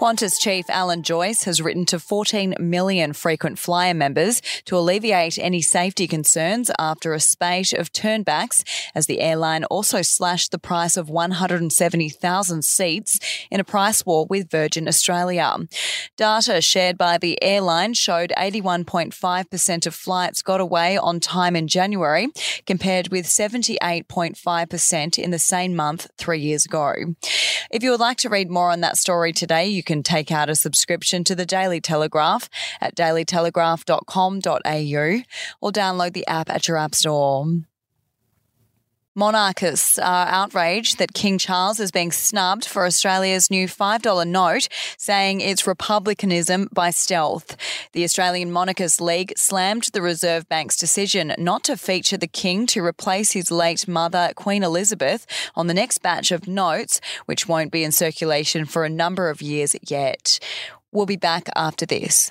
Qantas chief Alan Joyce has written to 14 million frequent flyer members to alleviate any safety concerns after a spate of turnbacks as the airline also slashed the price of 170,000 seats in a price war with Virgin Australia. Data shared by the airline showed 81.5% of flights got away on time in January compared with 78.5% in the same month 3 years ago. If you would like to read more on that story today, you can take out a subscription to the Daily Telegraph at dailytelegraph.com.au or download the app at your app store. Monarchists are uh, outraged that King Charles is being snubbed for Australia's new $5 note, saying it's republicanism by stealth. The Australian Monarchist League slammed the Reserve Bank's decision not to feature the King to replace his late mother, Queen Elizabeth, on the next batch of notes, which won't be in circulation for a number of years yet. We'll be back after this.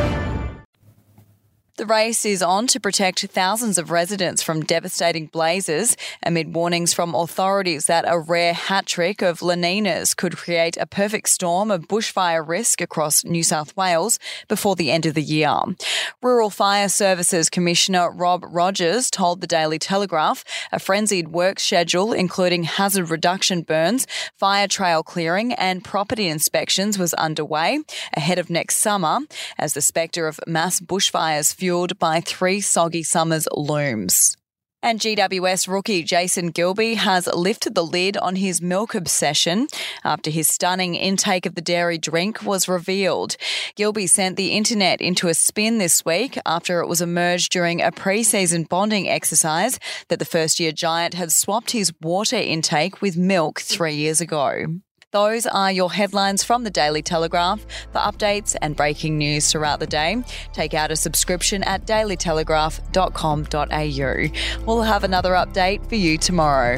The race is on to protect thousands of residents from devastating blazes amid warnings from authorities that a rare hat trick of La Ninas could create a perfect storm of bushfire risk across New South Wales before the end of the year. Rural Fire Services Commissioner Rob Rogers told the Daily Telegraph a frenzied work schedule, including hazard reduction burns, fire trail clearing, and property inspections, was underway ahead of next summer as the spectre of mass bushfires fueled by three soggy summers looms. And GWS rookie Jason Gilby has lifted the lid on his milk obsession after his stunning intake of the dairy drink was revealed. Gilby sent the internet into a spin this week after it was emerged during a pre-season bonding exercise that the first year giant had swapped his water intake with milk three years ago. Those are your headlines from the Daily Telegraph. For updates and breaking news throughout the day, take out a subscription at dailytelegraph.com.au. We'll have another update for you tomorrow.